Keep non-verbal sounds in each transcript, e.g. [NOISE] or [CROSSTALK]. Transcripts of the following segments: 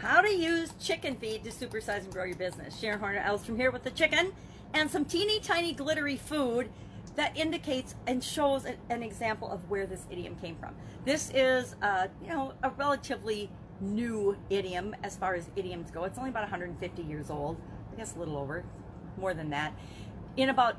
how to use chicken feed to supersize and grow your business. Sharon Horner Elstrom here with the chicken and some teeny tiny glittery food that indicates and shows an example of where this idiom came from. This is, uh, you know, a relatively new idiom as far as idioms go. It's only about 150 years old, I guess a little over, more than that. In about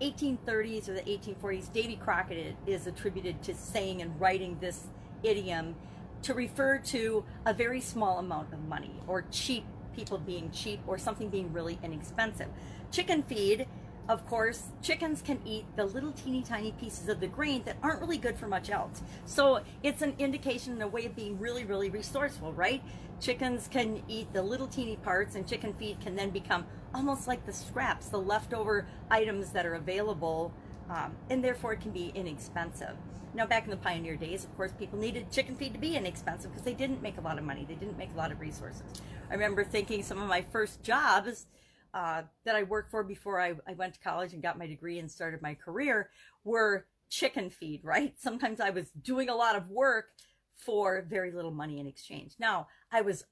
1830s or the 1840s, Davy Crockett is attributed to saying and writing this idiom to refer to a very small amount of money or cheap people being cheap or something being really inexpensive. Chicken feed, of course, chickens can eat the little teeny tiny pieces of the grain that aren't really good for much else. So it's an indication and a way of being really, really resourceful, right? Chickens can eat the little teeny parts and chicken feed can then become almost like the scraps, the leftover items that are available um, and therefore it can be inexpensive. Now, back in the pioneer days, of course, people needed chicken feed to be inexpensive because they didn't make a lot of money. They didn't make a lot of resources. I remember thinking some of my first jobs uh, that I worked for before I, I went to college and got my degree and started my career were chicken feed, right? Sometimes I was doing a lot of work for very little money in exchange. Now, I was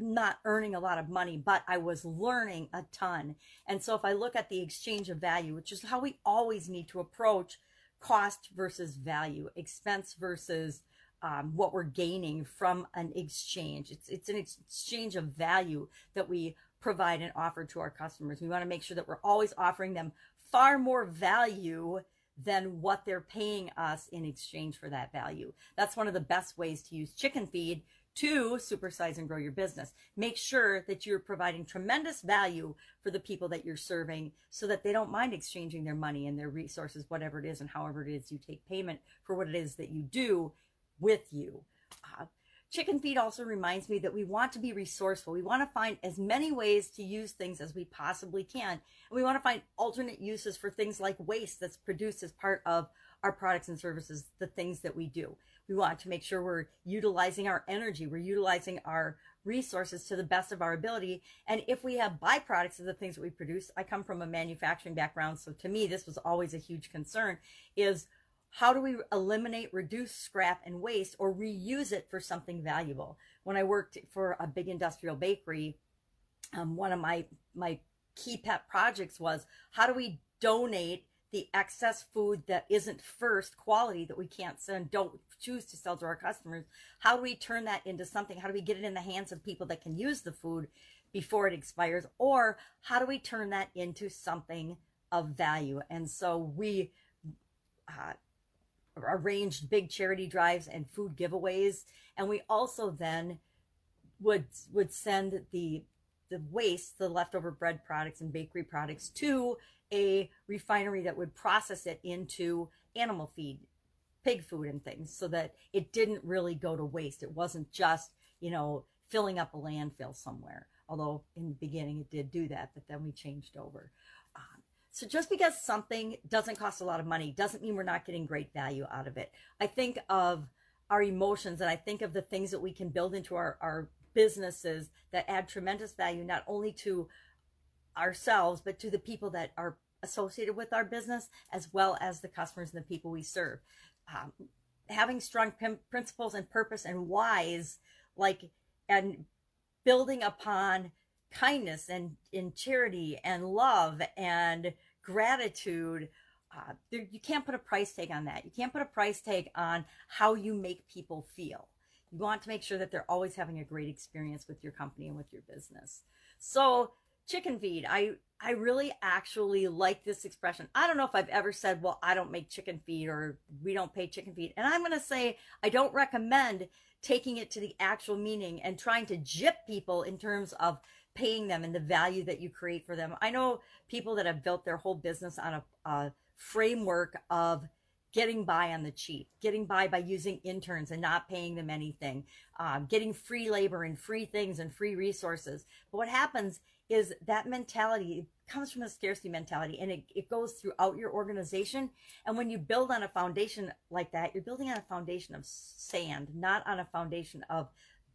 not earning a lot of money, but I was learning a ton. And so if I look at the exchange of value, which is how we always need to approach cost versus value, expense versus um, what we're gaining from an exchange. It's, it's an exchange of value that we provide and offer to our customers. We want to make sure that we're always offering them far more value than what they're paying us in exchange for that value. That's one of the best ways to use chicken feed to supersize and grow your business. Make sure that you're providing tremendous value for the people that you're serving so that they don't mind exchanging their money and their resources, whatever it is, and however it is you take payment for what it is that you do with you. Uh, Chicken feed also reminds me that we want to be resourceful. We want to find as many ways to use things as we possibly can. And we want to find alternate uses for things like waste that's produced as part of our products and services, the things that we do. We want to make sure we're utilizing our energy, we're utilizing our resources to the best of our ability. And if we have byproducts of the things that we produce, I come from a manufacturing background, so to me, this was always a huge concern, is how do we eliminate, reduce scrap and waste or reuse it for something valuable? When I worked for a big industrial bakery, um, one of my, my key pet projects was how do we donate the excess food that isn't first quality that we can't send, don't choose to sell to our customers? How do we turn that into something? How do we get it in the hands of people that can use the food before it expires? Or how do we turn that into something of value? And so we, uh, arranged big charity drives and food giveaways and we also then would would send the the waste the leftover bread products and bakery products to a refinery that would process it into animal feed pig food and things so that it didn't really go to waste it wasn't just you know filling up a landfill somewhere although in the beginning it did do that but then we changed over um, so just because something doesn't cost a lot of money doesn't mean we're not getting great value out of it. I think of our emotions and I think of the things that we can build into our, our businesses that add tremendous value, not only to ourselves, but to the people that are associated with our business, as well as the customers and the people we serve. Um, having strong principles and purpose and whys, like, and building upon kindness and in charity and love and gratitude uh, there, you can't put a price tag on that you can't put a price tag on how you make people feel you want to make sure that they're always having a great experience with your company and with your business. So chicken feed i i really actually like this expression. I don't know if i've ever said well i don't make chicken feed or we don't pay chicken feed. And i'm going to say i don't recommend taking it to the actual meaning and trying to jip people in terms of paying them and the value that you create for them. I know people that have built their whole business on a, a framework of getting by on the cheap, getting by by using interns and not paying them anything, um, getting free labor and free things and free resources. But what happens is that mentality comes from a scarcity mentality and it, it goes throughout your organization. And when you build on a foundation like that, you're building on a foundation of sand, not on a foundation of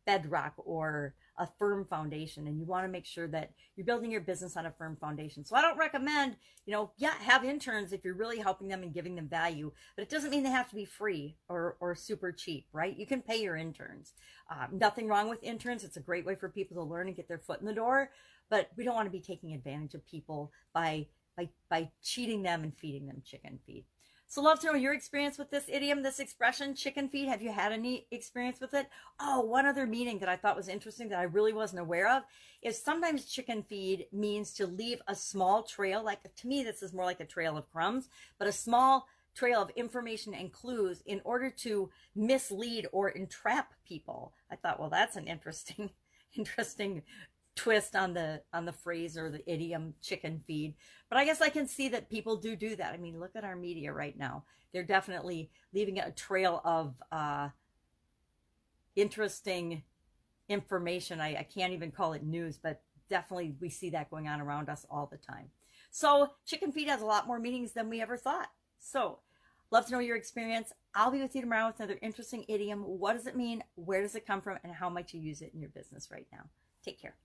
bedrock or a firm foundation and you want to make sure that you're building your business on a firm foundation. So I don't recommend, you know, yeah, have interns if you're really helping them and giving them value, but it doesn't mean they have to be free or, or super cheap, right? You can pay your interns. Um, nothing wrong with interns. It's a great way for people to learn and get their foot in the door, but we don't want to be taking advantage of people by, by, by cheating them and feeding them chicken feed. So love to know your experience with this idiom, this expression, chicken feed. Have you had any experience with it? Oh, one other meaning that I thought was interesting that I really wasn't aware of is sometimes chicken feed means to leave a small trail. Like to me, this is more like a trail of crumbs, but a small trail of information and clues in order to mislead or entrap people. I thought, well, that's an interesting, [LAUGHS] interesting twist on the on the phrase or the idiom chicken feed but i guess i can see that people do do that. I mean look at our media right now. They're definitely leaving a trail of uh interesting information. I, I can't even call it news but definitely we see that going on around us all the time. So chicken feed has a lot more meanings than we ever thought. So love to know your experience. I'll be with you tomorrow with another interesting idiom. What does it mean? Where does it come from? And how might you use it in your business right now? Take care